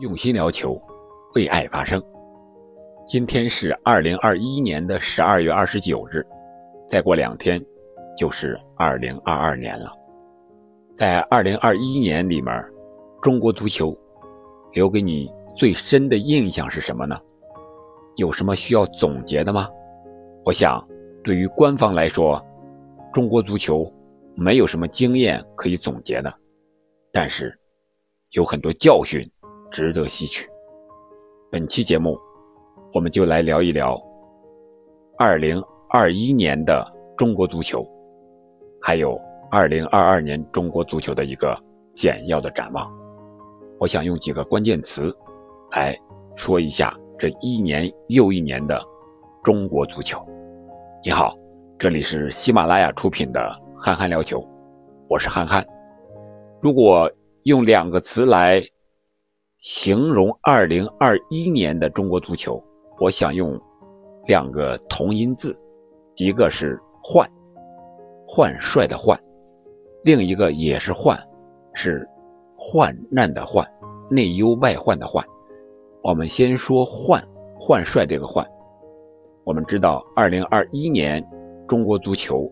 用心聊球，为爱发声。今天是二零二一年的十二月二十九日，再过两天就是二零二二年了。在二零二一年里面，中国足球留给你最深的印象是什么呢？有什么需要总结的吗？我想，对于官方来说，中国足球没有什么经验可以总结的，但是有很多教训值得吸取。本期节目，我们就来聊一聊二零二一年的中国足球，还有二零二二年中国足球的一个简要的展望。我想用几个关键词来说一下这一年又一年的中国足球。你好。这里是喜马拉雅出品的《憨憨聊球》，我是憨憨。如果用两个词来形容2021年的中国足球，我想用两个同音字，一个是“换”，换帅的“换”，另一个也是“换”，是患难的“患”，内忧外患的“患”。我们先说“换”，换帅这个“换”。我们知道，2021年。中国足球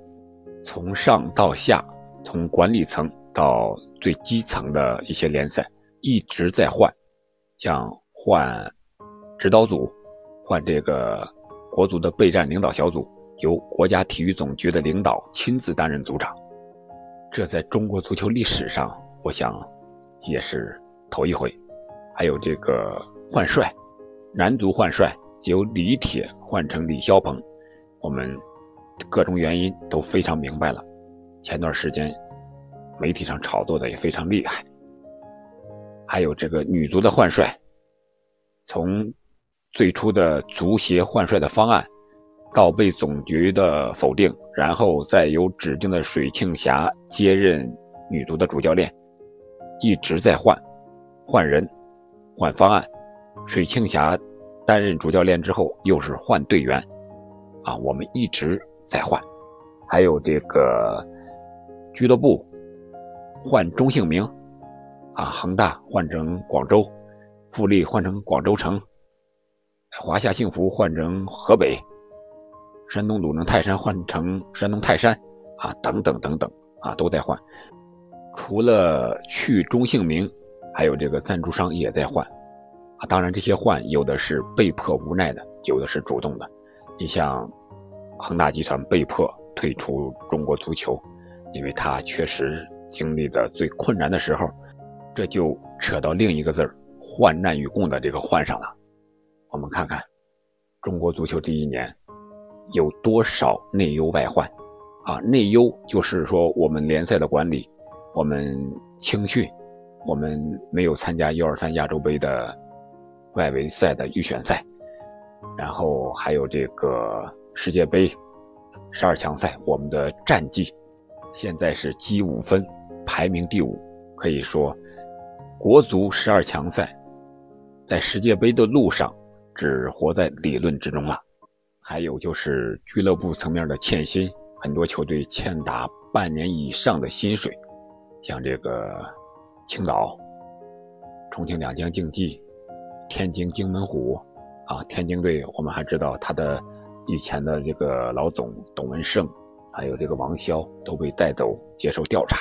从上到下，从管理层到最基层的一些联赛一直在换，像换指导组，换这个国足的备战领导小组，由国家体育总局的领导亲自担任组长。这在中国足球历史上，我想也是头一回。还有这个换帅，男足换帅由李铁换成李霄鹏，我们。各种原因都非常明白了。前段时间，媒体上炒作的也非常厉害。还有这个女足的换帅，从最初的足协换帅的方案，到被总局的否定，然后再由指定的水庆霞接任女足的主教练，一直在换，换人，换方案。水庆霞担任主教练之后，又是换队员，啊，我们一直。在换，还有这个俱乐部换中性名啊，恒大换成广州，富力换成广州城，华夏幸福换成河北，山东鲁能泰山换成山东泰山啊，等等等等啊，都在换。除了去中姓名，还有这个赞助商也在换啊。当然，这些换有的是被迫无奈的，有的是主动的。你像。恒大集团被迫退出中国足球，因为他确实经历的最困难的时候，这就扯到另一个字儿“患难与共”的这个“患”上了。我们看看中国足球这一年有多少内忧外患啊？内忧就是说我们联赛的管理，我们青训，我们没有参加 U23 亚洲杯的外围赛的预选赛，然后还有这个。世界杯十二强赛，我们的战绩现在是积五分，排名第五。可以说，国足十二强赛在世界杯的路上只活在理论之中了。还有就是俱乐部层面的欠薪，很多球队欠打半年以上的薪水，像这个青岛、重庆两江竞技、天津津门虎啊，天津队我们还知道他的。以前的这个老总董文胜，还有这个王潇都被带走接受调查，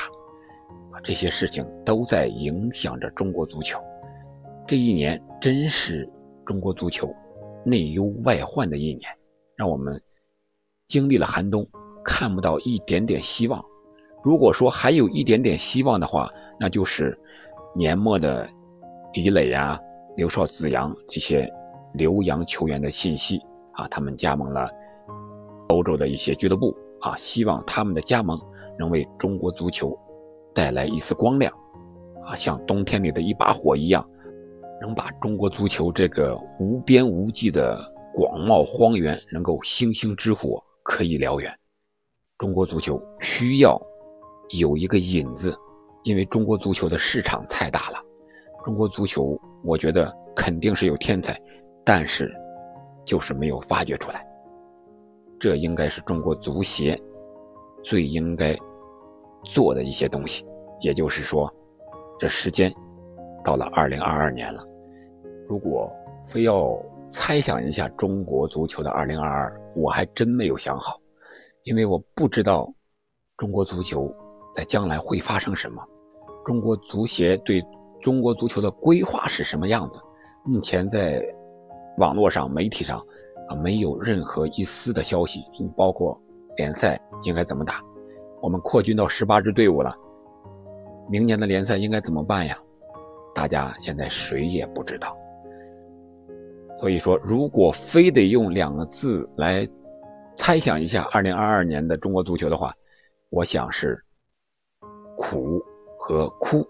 这些事情都在影响着中国足球。这一年真是中国足球内忧外患的一年，让我们经历了寒冬，看不到一点点希望。如果说还有一点点希望的话，那就是年末的李磊呀、刘少、子阳这些留洋球员的信息。啊，他们加盟了欧洲的一些俱乐部啊，希望他们的加盟能为中国足球带来一丝光亮啊，像冬天里的一把火一样，能把中国足球这个无边无际的广袤荒原能够星星之火可以燎原。中国足球需要有一个引子，因为中国足球的市场太大了。中国足球，我觉得肯定是有天才，但是。就是没有发掘出来，这应该是中国足协最应该做的一些东西。也就是说，这时间到了二零二二年了，如果非要猜想一下中国足球的2022，我还真没有想好，因为我不知道中国足球在将来会发生什么，中国足协对中国足球的规划是什么样的。目前在网络上、媒体上啊，没有任何一丝的消息，包括联赛应该怎么打，我们扩军到十八支队伍了，明年的联赛应该怎么办呀？大家现在谁也不知道。所以说，如果非得用两个字来猜想一下2022年的中国足球的话，我想是苦和哭。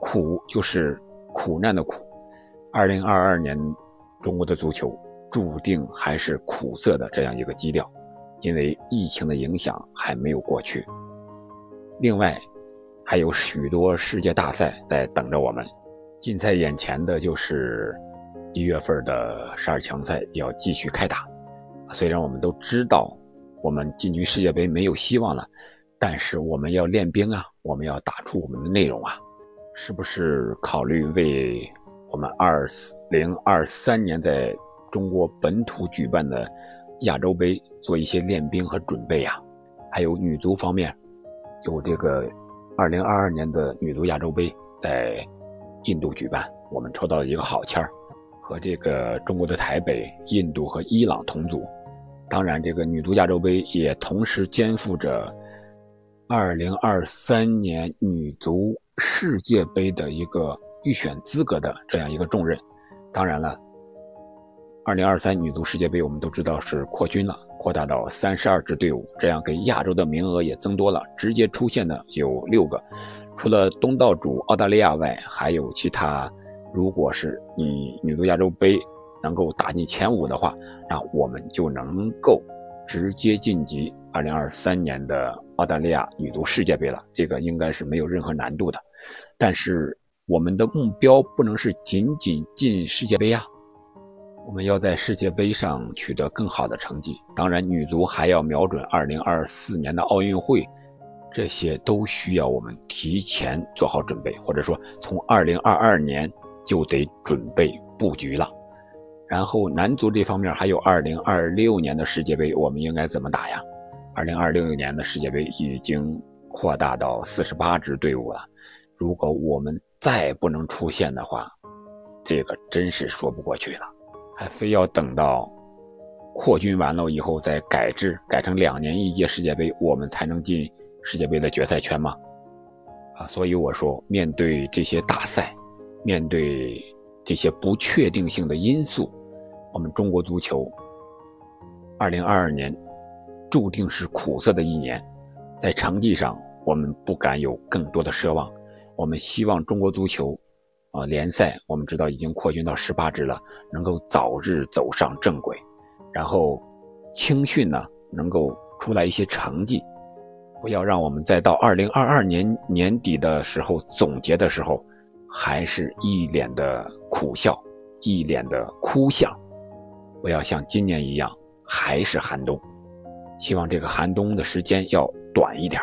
苦就是苦难的苦。2022年中国的足球注定还是苦涩的这样一个基调，因为疫情的影响还没有过去。另外，还有许多世界大赛在等着我们，近在眼前的就是。一月份的十二强赛要继续开打，虽然我们都知道我们进军世界杯没有希望了，但是我们要练兵啊，我们要打出我们的内容啊，是不是考虑为我们二零二三年在中国本土举办的亚洲杯做一些练兵和准备呀？还有女足方面，有这个二零二二年的女足亚洲杯在印度举办，我们抽到了一个好签儿。和这个中国的台北、印度和伊朗同组，当然，这个女足亚洲杯也同时肩负着2023年女足世界杯的一个预选资格的这样一个重任。当然了，2023女足世界杯我们都知道是扩军了，扩大到32支队伍，这样给亚洲的名额也增多了，直接出现的有六个，除了东道主澳大利亚外，还有其他。如果是你女足亚洲杯能够打进前五的话，那我们就能够直接晋级2023年的澳大利亚女足世界杯了。这个应该是没有任何难度的。但是我们的目标不能是仅仅进世界杯啊，我们要在世界杯上取得更好的成绩。当然，女足还要瞄准2024年的奥运会，这些都需要我们提前做好准备，或者说从2022年。就得准备布局了，然后男足这方面还有二零二六年的世界杯，我们应该怎么打呀？二零二六年的世界杯已经扩大到四十八支队伍了，如果我们再不能出现的话，这个真是说不过去了。还非要等到扩军完了以后再改制，改成两年一届世界杯，我们才能进世界杯的决赛圈吗？啊，所以我说，面对这些大赛。面对这些不确定性的因素，我们中国足球，二零二二年注定是苦涩的一年。在成绩上，我们不敢有更多的奢望。我们希望中国足球，啊，联赛我们知道已经扩军到十八支了，能够早日走上正轨。然后青训呢，能够出来一些成绩，不要让我们再到二零二二年年底的时候总结的时候。还是一脸的苦笑，一脸的哭相，不要像今年一样，还是寒冬。希望这个寒冬的时间要短一点，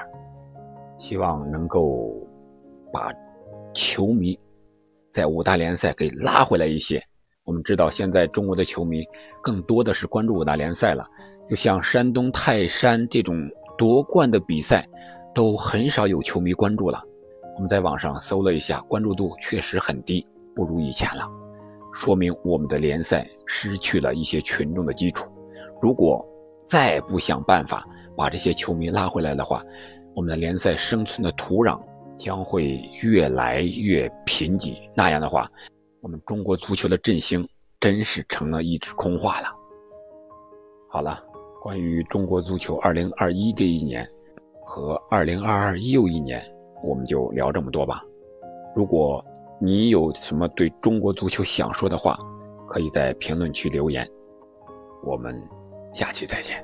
希望能够把球迷在五大联赛给拉回来一些。我们知道，现在中国的球迷更多的是关注五大联赛了，就像山东泰山这种夺冠的比赛，都很少有球迷关注了。我们在网上搜了一下，关注度确实很低，不如以前了，说明我们的联赛失去了一些群众的基础。如果再不想办法把这些球迷拉回来的话，我们的联赛生存的土壤将会越来越贫瘠。那样的话，我们中国足球的振兴真是成了一纸空话了。好了，关于中国足球2021这一年和2022又一年。我们就聊这么多吧。如果你有什么对中国足球想说的话，可以在评论区留言。我们下期再见。